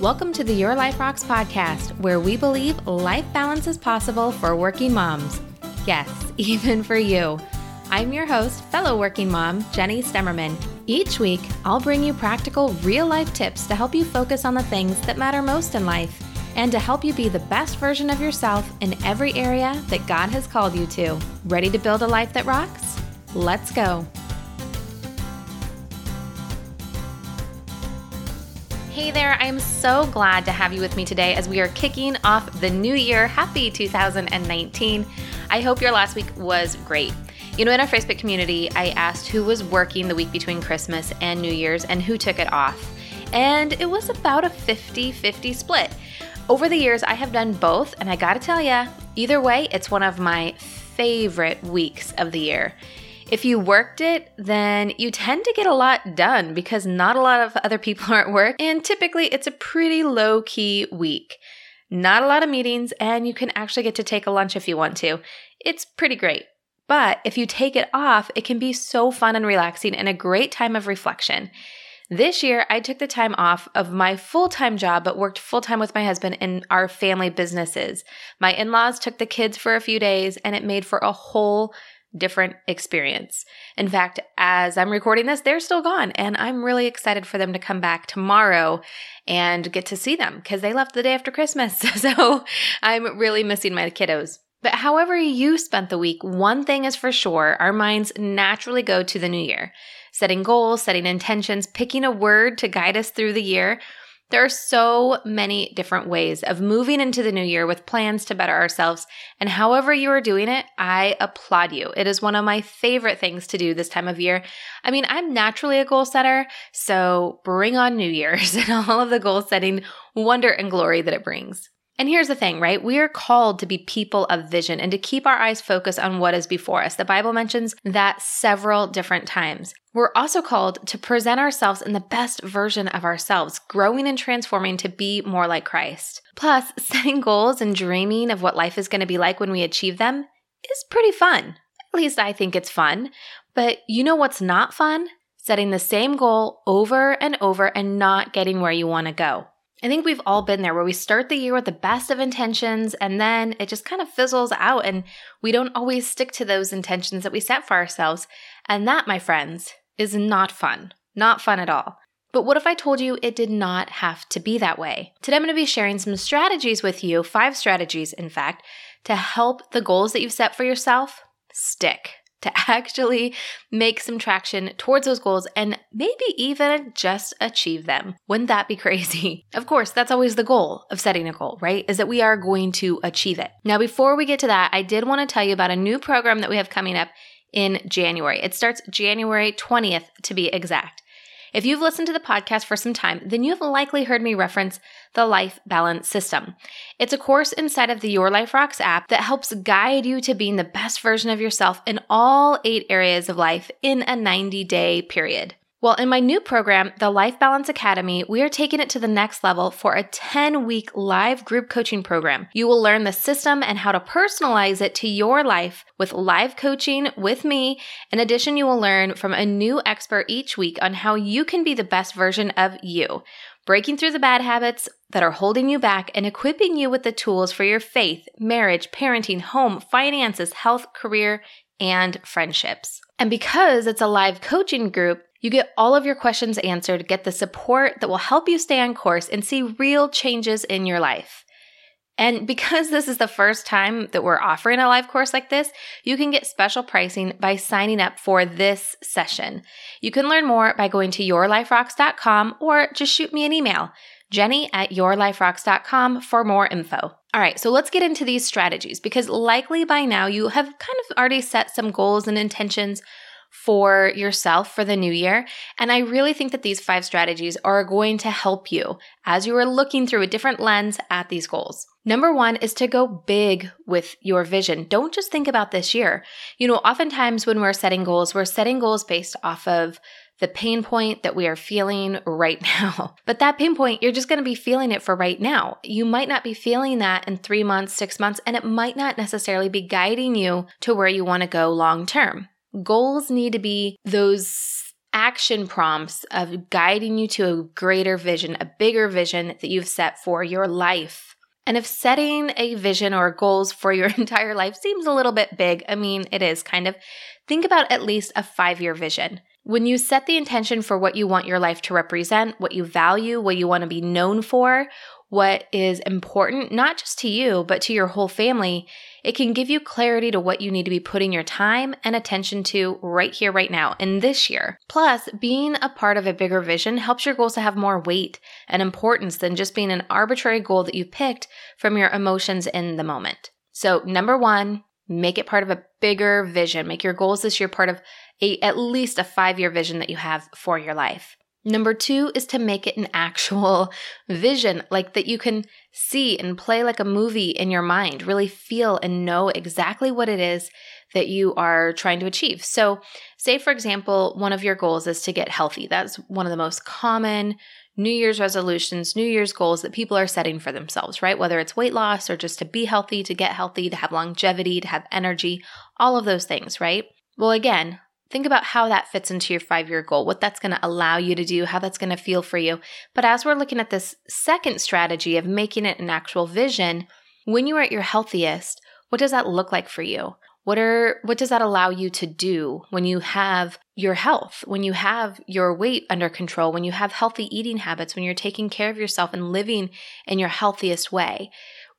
Welcome to the Your Life Rocks podcast, where we believe life balance is possible for working moms. Yes, even for you. I'm your host, fellow working mom, Jenny Stemmerman. Each week, I'll bring you practical, real life tips to help you focus on the things that matter most in life and to help you be the best version of yourself in every area that God has called you to. Ready to build a life that rocks? Let's go. Hey there, I'm so glad to have you with me today as we are kicking off the new year. Happy 2019. I hope your last week was great. You know, in our Facebook community, I asked who was working the week between Christmas and New Year's and who took it off. And it was about a 50 50 split. Over the years, I have done both, and I gotta tell ya, either way, it's one of my favorite weeks of the year. If you worked it, then you tend to get a lot done because not a lot of other people are at work, and typically it's a pretty low key week. Not a lot of meetings, and you can actually get to take a lunch if you want to. It's pretty great. But if you take it off, it can be so fun and relaxing and a great time of reflection. This year, I took the time off of my full time job, but worked full time with my husband in our family businesses. My in laws took the kids for a few days, and it made for a whole different experience. In fact, as I'm recording this, they're still gone, and I'm really excited for them to come back tomorrow and get to see them because they left the day after Christmas. so I'm really missing my kiddos. But however you spent the week, one thing is for sure our minds naturally go to the new year. Setting goals, setting intentions, picking a word to guide us through the year. There are so many different ways of moving into the new year with plans to better ourselves. And however you are doing it, I applaud you. It is one of my favorite things to do this time of year. I mean, I'm naturally a goal setter, so bring on New Year's and all of the goal setting wonder and glory that it brings. And here's the thing, right? We are called to be people of vision and to keep our eyes focused on what is before us. The Bible mentions that several different times. We're also called to present ourselves in the best version of ourselves, growing and transforming to be more like Christ. Plus, setting goals and dreaming of what life is going to be like when we achieve them is pretty fun. At least I think it's fun. But you know what's not fun? Setting the same goal over and over and not getting where you want to go. I think we've all been there where we start the year with the best of intentions and then it just kind of fizzles out and we don't always stick to those intentions that we set for ourselves. And that, my friends, is not fun. Not fun at all. But what if I told you it did not have to be that way? Today I'm going to be sharing some strategies with you, five strategies, in fact, to help the goals that you've set for yourself stick to actually make some traction towards those goals and maybe even just achieve them. Wouldn't that be crazy? Of course, that's always the goal of setting a goal, right? Is that we are going to achieve it. Now, before we get to that, I did want to tell you about a new program that we have coming up in January. It starts January 20th to be exact. If you've listened to the podcast for some time, then you have likely heard me reference the Life Balance System. It's a course inside of the Your Life Rocks app that helps guide you to being the best version of yourself in all eight areas of life in a 90 day period. Well, in my new program, the Life Balance Academy, we are taking it to the next level for a 10 week live group coaching program. You will learn the system and how to personalize it to your life with live coaching with me. In addition, you will learn from a new expert each week on how you can be the best version of you, breaking through the bad habits that are holding you back and equipping you with the tools for your faith, marriage, parenting, home, finances, health, career, and friendships. And because it's a live coaching group, you get all of your questions answered, get the support that will help you stay on course and see real changes in your life. And because this is the first time that we're offering a live course like this, you can get special pricing by signing up for this session. You can learn more by going to yourliferocks.com or just shoot me an email, jenny at yourliferocks.com for more info. All right, so let's get into these strategies because likely by now you have kind of already set some goals and intentions for yourself for the new year. And I really think that these five strategies are going to help you as you are looking through a different lens at these goals. Number one is to go big with your vision. Don't just think about this year. You know, oftentimes when we're setting goals, we're setting goals based off of the pain point that we are feeling right now. But that pain point, you're just going to be feeling it for right now. You might not be feeling that in three months, six months, and it might not necessarily be guiding you to where you want to go long term. Goals need to be those action prompts of guiding you to a greater vision, a bigger vision that you've set for your life. And if setting a vision or goals for your entire life seems a little bit big, I mean, it is kind of, think about at least a five year vision. When you set the intention for what you want your life to represent, what you value, what you want to be known for, what is important, not just to you, but to your whole family, it can give you clarity to what you need to be putting your time and attention to right here, right now, in this year. Plus, being a part of a bigger vision helps your goals to have more weight and importance than just being an arbitrary goal that you picked from your emotions in the moment. So, number one, make it part of a bigger vision. Make your goals this year part of a, at least a five year vision that you have for your life. Number two is to make it an actual vision, like that you can see and play like a movie in your mind, really feel and know exactly what it is that you are trying to achieve. So, say for example, one of your goals is to get healthy. That's one of the most common New Year's resolutions, New Year's goals that people are setting for themselves, right? Whether it's weight loss or just to be healthy, to get healthy, to have longevity, to have energy, all of those things, right? Well, again, Think about how that fits into your five year goal, what that's going to allow you to do, how that's going to feel for you. But as we're looking at this second strategy of making it an actual vision, when you are at your healthiest, what does that look like for you? What are what does that allow you to do when you have your health, when you have your weight under control, when you have healthy eating habits, when you're taking care of yourself and living in your healthiest way?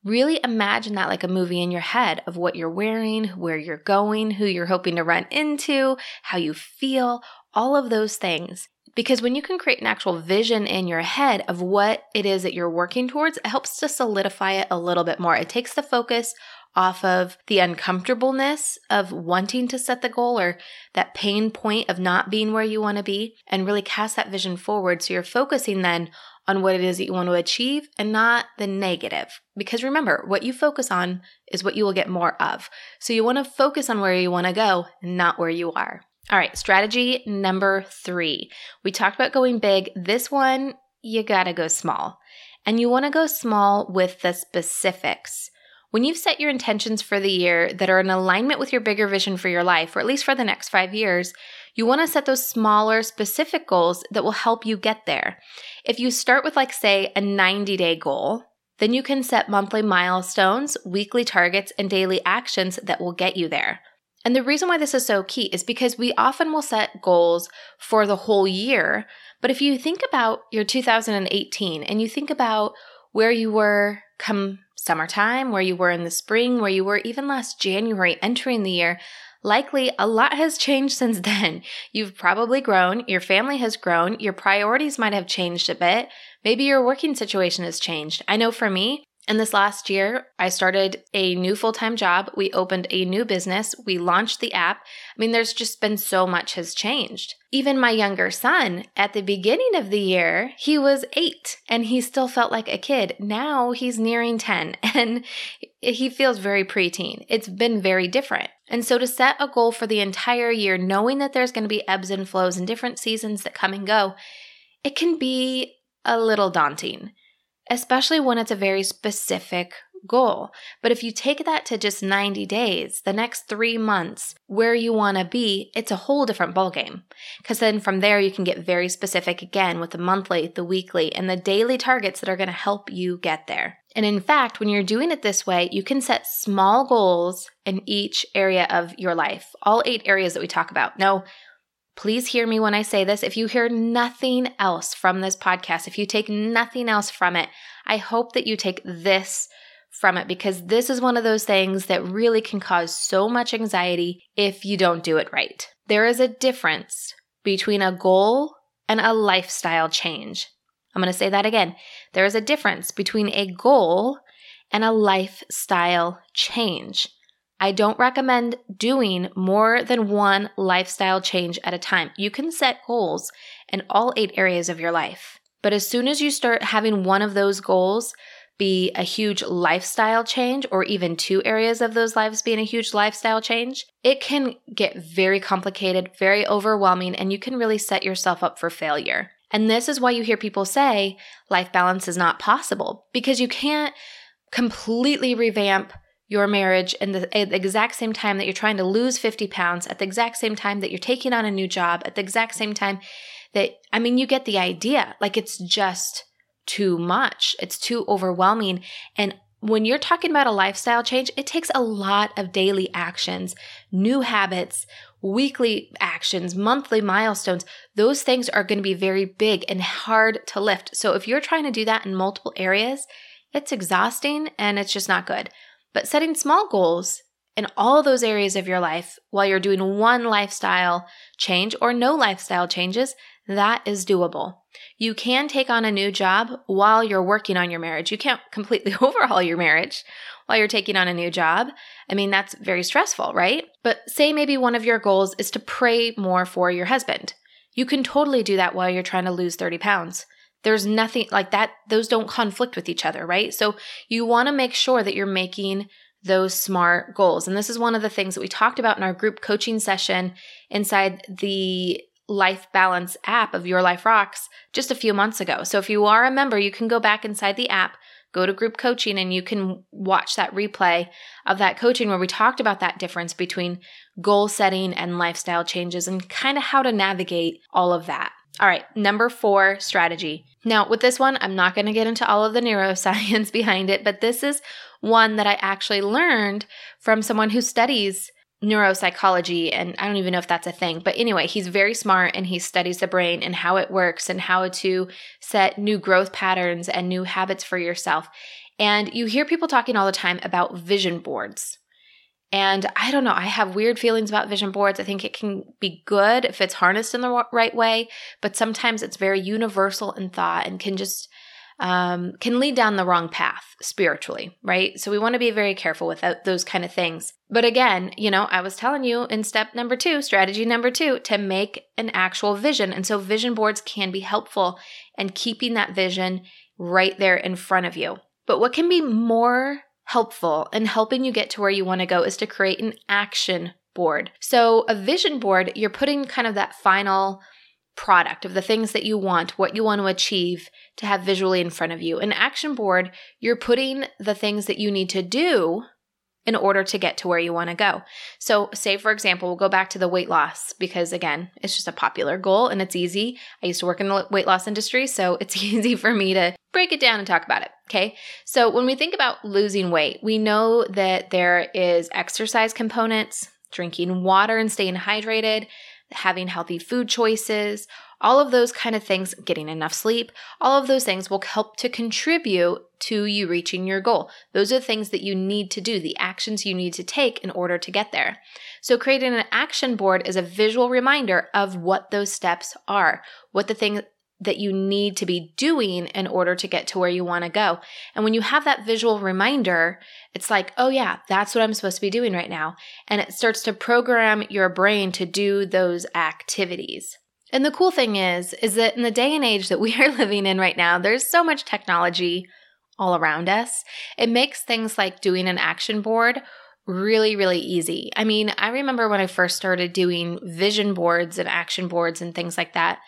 Really imagine that like a movie in your head of what you're wearing, where you're going, who you're hoping to run into, how you feel, all of those things. Because when you can create an actual vision in your head of what it is that you're working towards, it helps to solidify it a little bit more. It takes the focus off of the uncomfortableness of wanting to set the goal or that pain point of not being where you want to be and really cast that vision forward. So you're focusing then on what it is that you want to achieve and not the negative. Because remember, what you focus on is what you will get more of. So you want to focus on where you want to go, not where you are. All right, strategy number three. We talked about going big. This one, you got to go small. And you want to go small with the specifics. When you've set your intentions for the year that are in alignment with your bigger vision for your life, or at least for the next five years, you want to set those smaller, specific goals that will help you get there. If you start with, like, say, a 90 day goal, then you can set monthly milestones, weekly targets, and daily actions that will get you there. And the reason why this is so key is because we often will set goals for the whole year. But if you think about your 2018 and you think about where you were come summertime, where you were in the spring, where you were even last January entering the year, likely a lot has changed since then. You've probably grown, your family has grown, your priorities might have changed a bit. Maybe your working situation has changed. I know for me, and this last year, I started a new full time job. We opened a new business. We launched the app. I mean, there's just been so much has changed. Even my younger son, at the beginning of the year, he was eight and he still felt like a kid. Now he's nearing 10 and he feels very preteen. It's been very different. And so to set a goal for the entire year, knowing that there's going to be ebbs and flows and different seasons that come and go, it can be a little daunting especially when it's a very specific goal. But if you take that to just 90 days, the next three months, where you want to be, it's a whole different ballgame. Because then from there, you can get very specific again with the monthly, the weekly, and the daily targets that are going to help you get there. And in fact, when you're doing it this way, you can set small goals in each area of your life, all eight areas that we talk about. Now, Please hear me when I say this. If you hear nothing else from this podcast, if you take nothing else from it, I hope that you take this from it because this is one of those things that really can cause so much anxiety if you don't do it right. There is a difference between a goal and a lifestyle change. I'm going to say that again. There is a difference between a goal and a lifestyle change. I don't recommend doing more than one lifestyle change at a time. You can set goals in all eight areas of your life. But as soon as you start having one of those goals be a huge lifestyle change, or even two areas of those lives being a huge lifestyle change, it can get very complicated, very overwhelming, and you can really set yourself up for failure. And this is why you hear people say life balance is not possible because you can't completely revamp your marriage in the, at the exact same time that you're trying to lose 50 pounds, at the exact same time that you're taking on a new job, at the exact same time that, I mean, you get the idea. Like it's just too much. It's too overwhelming. And when you're talking about a lifestyle change, it takes a lot of daily actions, new habits, weekly actions, monthly milestones. Those things are going to be very big and hard to lift. So if you're trying to do that in multiple areas, it's exhausting and it's just not good. But setting small goals in all those areas of your life while you're doing one lifestyle change or no lifestyle changes, that is doable. You can take on a new job while you're working on your marriage. You can't completely overhaul your marriage while you're taking on a new job. I mean, that's very stressful, right? But say maybe one of your goals is to pray more for your husband. You can totally do that while you're trying to lose 30 pounds. There's nothing like that, those don't conflict with each other, right? So you want to make sure that you're making those smart goals. And this is one of the things that we talked about in our group coaching session inside the Life Balance app of Your Life Rocks just a few months ago. So if you are a member, you can go back inside the app, go to group coaching, and you can watch that replay of that coaching where we talked about that difference between goal setting and lifestyle changes and kind of how to navigate all of that. All right, number four strategy. Now, with this one, I'm not going to get into all of the neuroscience behind it, but this is one that I actually learned from someone who studies neuropsychology. And I don't even know if that's a thing. But anyway, he's very smart and he studies the brain and how it works and how to set new growth patterns and new habits for yourself. And you hear people talking all the time about vision boards. And I don't know, I have weird feelings about vision boards. I think it can be good if it's harnessed in the right way, but sometimes it's very universal in thought and can just um, can lead down the wrong path spiritually, right? So we want to be very careful with those kind of things. But again, you know, I was telling you in step number two, strategy number two, to make an actual vision. And so vision boards can be helpful and keeping that vision right there in front of you. But what can be more helpful in helping you get to where you want to go is to create an action board. So, a vision board, you're putting kind of that final product of the things that you want, what you want to achieve to have visually in front of you. An action board, you're putting the things that you need to do in order to get to where you want to go. So, say for example, we'll go back to the weight loss because again, it's just a popular goal and it's easy. I used to work in the weight loss industry, so it's easy for me to break it down and talk about it. Okay. So, when we think about losing weight, we know that there is exercise components, drinking water and staying hydrated, having healthy food choices, all of those kind of things, getting enough sleep, all of those things will help to contribute to you reaching your goal. Those are the things that you need to do, the actions you need to take in order to get there. So, creating an action board is a visual reminder of what those steps are, what the thing that you need to be doing in order to get to where you want to go. And when you have that visual reminder, it's like, oh, yeah, that's what I'm supposed to be doing right now. And it starts to program your brain to do those activities. And the cool thing is, is that in the day and age that we are living in right now, there's so much technology all around us. It makes things like doing an action board really, really easy. I mean, I remember when I first started doing vision boards and action boards and things like that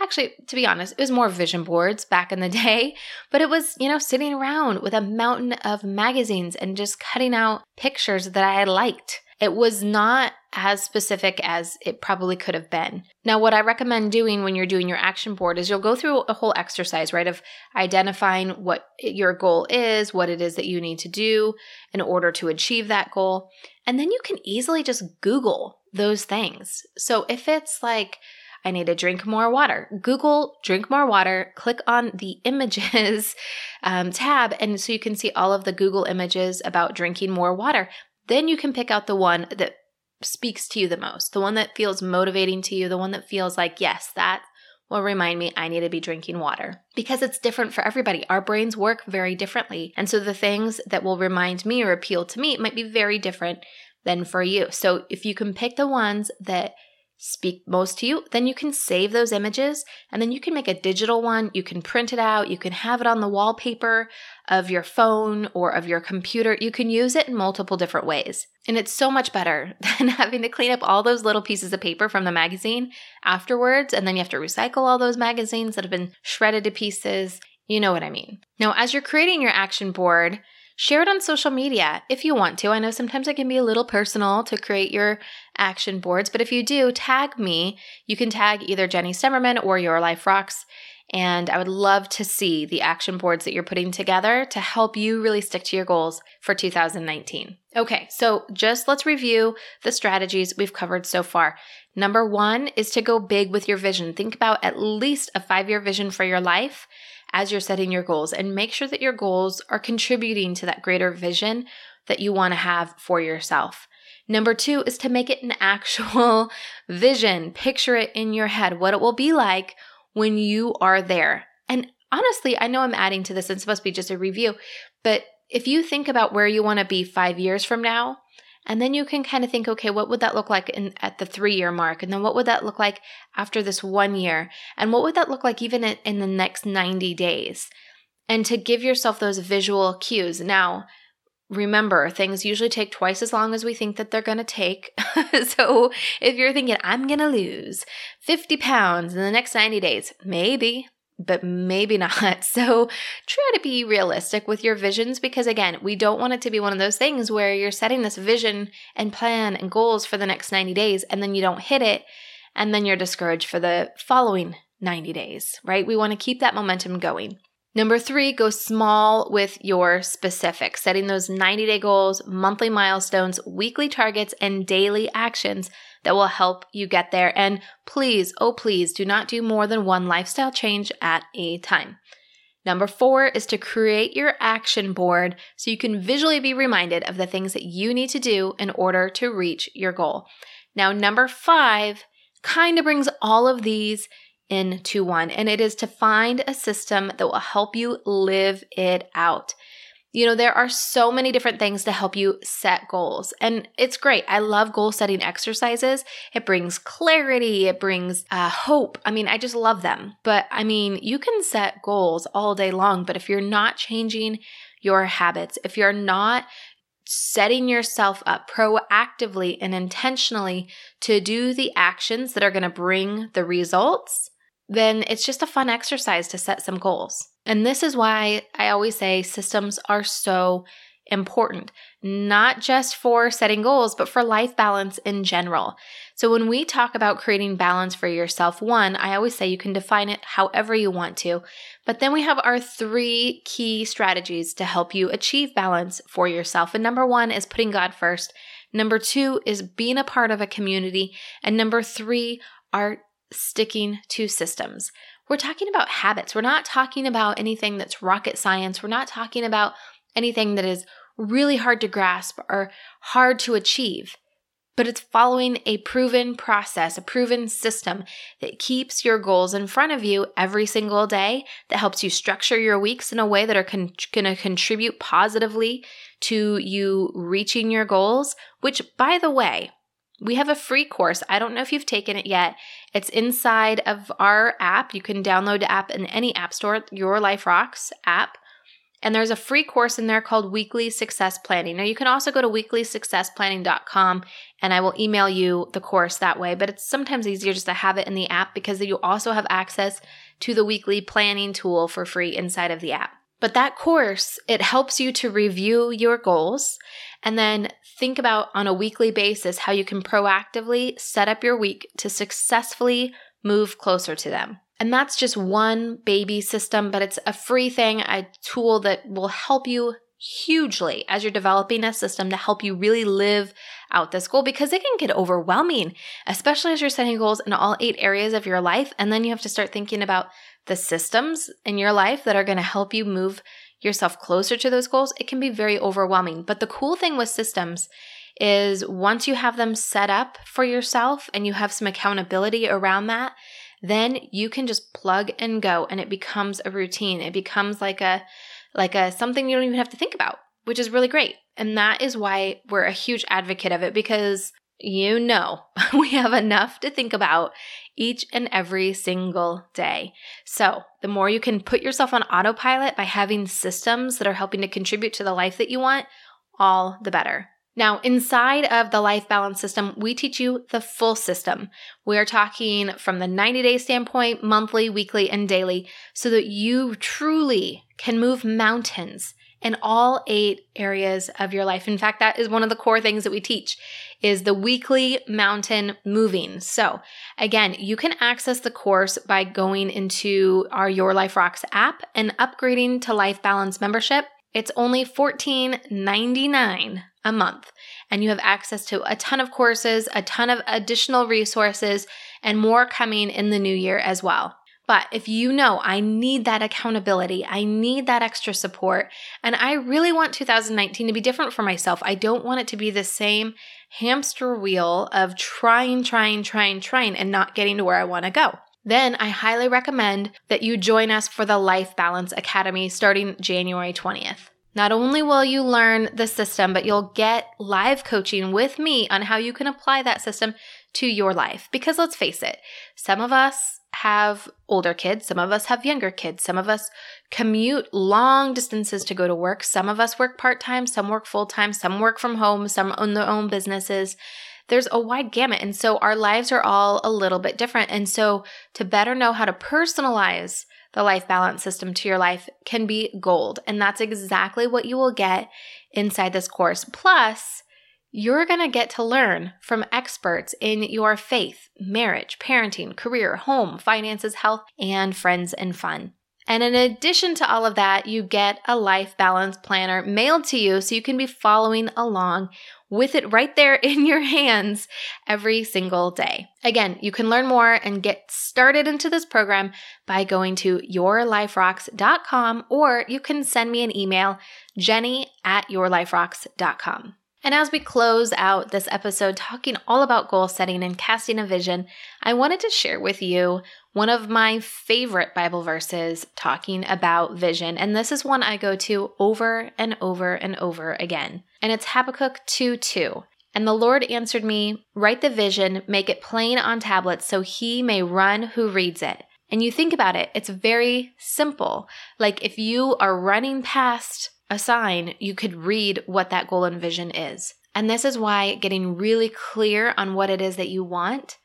Actually, to be honest, it was more vision boards back in the day, but it was, you know, sitting around with a mountain of magazines and just cutting out pictures that I liked. It was not as specific as it probably could have been. Now, what I recommend doing when you're doing your action board is you'll go through a whole exercise, right, of identifying what your goal is, what it is that you need to do in order to achieve that goal. And then you can easily just Google those things. So if it's like, I need to drink more water. Google drink more water, click on the images um, tab, and so you can see all of the Google images about drinking more water. Then you can pick out the one that speaks to you the most, the one that feels motivating to you, the one that feels like, yes, that will remind me I need to be drinking water because it's different for everybody. Our brains work very differently. And so the things that will remind me or appeal to me might be very different than for you. So if you can pick the ones that speak most to you, then you can save those images and then you can make a digital one. You can print it out. You can have it on the wallpaper of your phone or of your computer. You can use it in multiple different ways. And it's so much better than having to clean up all those little pieces of paper from the magazine afterwards. And then you have to recycle all those magazines that have been shredded to pieces. You know what I mean. Now, as you're creating your action board, Share it on social media if you want to. I know sometimes it can be a little personal to create your action boards, but if you do, tag me. You can tag either Jenny Stemmerman or Your Life Rocks. And I would love to see the action boards that you're putting together to help you really stick to your goals for 2019. Okay, so just let's review the strategies we've covered so far. Number one is to go big with your vision. Think about at least a five year vision for your life as you're setting your goals and make sure that your goals are contributing to that greater vision that you want to have for yourself. Number two is to make it an actual vision. Picture it in your head, what it will be like when you are there. And honestly, I know I'm adding to this, it's supposed to be just a review, but if you think about where you want to be five years from now, and then you can kind of think, okay, what would that look like in, at the three year mark? And then what would that look like after this one year? And what would that look like even in, in the next 90 days? And to give yourself those visual cues. Now, remember, things usually take twice as long as we think that they're going to take. so if you're thinking, I'm going to lose 50 pounds in the next 90 days, maybe, but maybe not. So try to be realistic with your visions because, again, we don't want it to be one of those things where you're setting this vision and plan and goals for the next 90 days and then you don't hit it and then you're discouraged for the following 90 days, right? We want to keep that momentum going. Number three, go small with your specifics, setting those 90 day goals, monthly milestones, weekly targets, and daily actions that will help you get there. And please, oh, please do not do more than one lifestyle change at a time. Number four is to create your action board so you can visually be reminded of the things that you need to do in order to reach your goal. Now, number five kind of brings all of these into one, and it is to find a system that will help you live it out. You know, there are so many different things to help you set goals, and it's great. I love goal setting exercises. It brings clarity, it brings uh, hope. I mean, I just love them. But I mean, you can set goals all day long, but if you're not changing your habits, if you're not setting yourself up proactively and intentionally to do the actions that are going to bring the results, then it's just a fun exercise to set some goals. And this is why I always say systems are so important, not just for setting goals, but for life balance in general. So, when we talk about creating balance for yourself, one, I always say you can define it however you want to, but then we have our three key strategies to help you achieve balance for yourself. And number one is putting God first. Number two is being a part of a community. And number three are sticking to systems. We're talking about habits. We're not talking about anything that's rocket science. We're not talking about anything that is really hard to grasp or hard to achieve. But it's following a proven process, a proven system that keeps your goals in front of you every single day, that helps you structure your weeks in a way that are con- going to contribute positively to you reaching your goals. Which, by the way, we have a free course. I don't know if you've taken it yet. It's inside of our app. You can download the app in any app store, Your Life Rocks app. And there's a free course in there called Weekly Success Planning. Now, you can also go to weeklysuccessplanning.com and I will email you the course that way, but it's sometimes easier just to have it in the app because you also have access to the weekly planning tool for free inside of the app. But that course, it helps you to review your goals and then think about on a weekly basis how you can proactively set up your week to successfully move closer to them. And that's just one baby system, but it's a free thing, a tool that will help you hugely as you're developing a system to help you really live out this goal because it can get overwhelming, especially as you're setting goals in all eight areas of your life. And then you have to start thinking about the systems in your life that are going to help you move yourself closer to those goals, it can be very overwhelming. But the cool thing with systems is once you have them set up for yourself and you have some accountability around that, then you can just plug and go and it becomes a routine. It becomes like a like a something you don't even have to think about, which is really great. And that is why we're a huge advocate of it because you know we have enough to think about each and every single day. So, the more you can put yourself on autopilot by having systems that are helping to contribute to the life that you want, all the better. Now, inside of the life balance system, we teach you the full system. We are talking from the 90 day standpoint, monthly, weekly, and daily, so that you truly can move mountains in all eight areas of your life. In fact, that is one of the core things that we teach is the weekly mountain moving. So, again, you can access the course by going into our Your Life Rocks app and upgrading to Life Balance membership. It's only $14.99 a month, and you have access to a ton of courses, a ton of additional resources, and more coming in the new year as well. But if you know I need that accountability, I need that extra support, and I really want 2019 to be different for myself, I don't want it to be the same hamster wheel of trying, trying, trying, trying, and not getting to where I want to go. Then I highly recommend that you join us for the Life Balance Academy starting January 20th. Not only will you learn the system, but you'll get live coaching with me on how you can apply that system to your life. Because let's face it, some of us have older kids, some of us have younger kids, some of us commute long distances to go to work, some of us work part time, some work full time, some work from home, some own their own businesses. There's a wide gamut. And so our lives are all a little bit different. And so to better know how to personalize the life balance system to your life can be gold. And that's exactly what you will get inside this course. Plus, you're going to get to learn from experts in your faith, marriage, parenting, career, home, finances, health, and friends and fun. And in addition to all of that, you get a life balance planner mailed to you so you can be following along with it right there in your hands every single day. Again, you can learn more and get started into this program by going to yourliferocks.com or you can send me an email, jenny at yourliferocks.com. And as we close out this episode talking all about goal setting and casting a vision, I wanted to share with you one of my favorite Bible verses talking about vision. And this is one I go to over and over and over again. And it's Habakkuk 2 2. And the Lord answered me, Write the vision, make it plain on tablets, so he may run who reads it. And you think about it, it's very simple. Like if you are running past a sign, you could read what that goal and vision is. And this is why getting really clear on what it is that you want,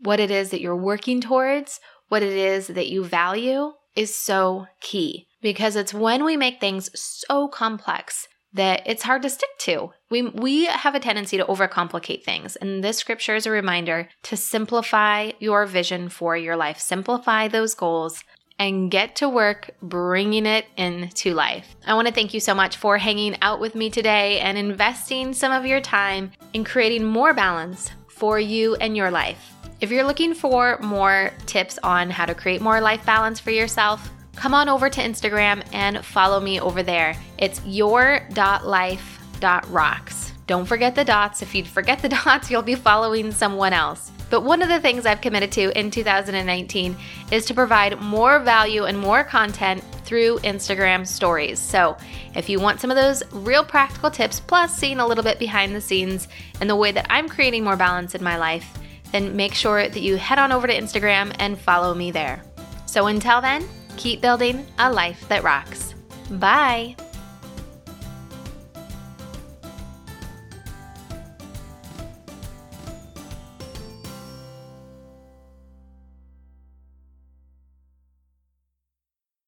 what it is that you're working towards, what it is that you value is so key. Because it's when we make things so complex that it's hard to stick to. We, we have a tendency to overcomplicate things. And this scripture is a reminder to simplify your vision for your life, simplify those goals, and get to work bringing it into life. I want to thank you so much for hanging out with me today and investing some of your time in creating more balance for you and your life. If you're looking for more tips on how to create more life balance for yourself, come on over to Instagram and follow me over there. It's your.life.rocks. Don't forget the dots. If you forget the dots, you'll be following someone else. But one of the things I've committed to in 2019 is to provide more value and more content through Instagram stories. So, if you want some of those real practical tips, plus seeing a little bit behind the scenes and the way that I'm creating more balance in my life, then make sure that you head on over to Instagram and follow me there. So, until then, keep building a life that rocks. Bye.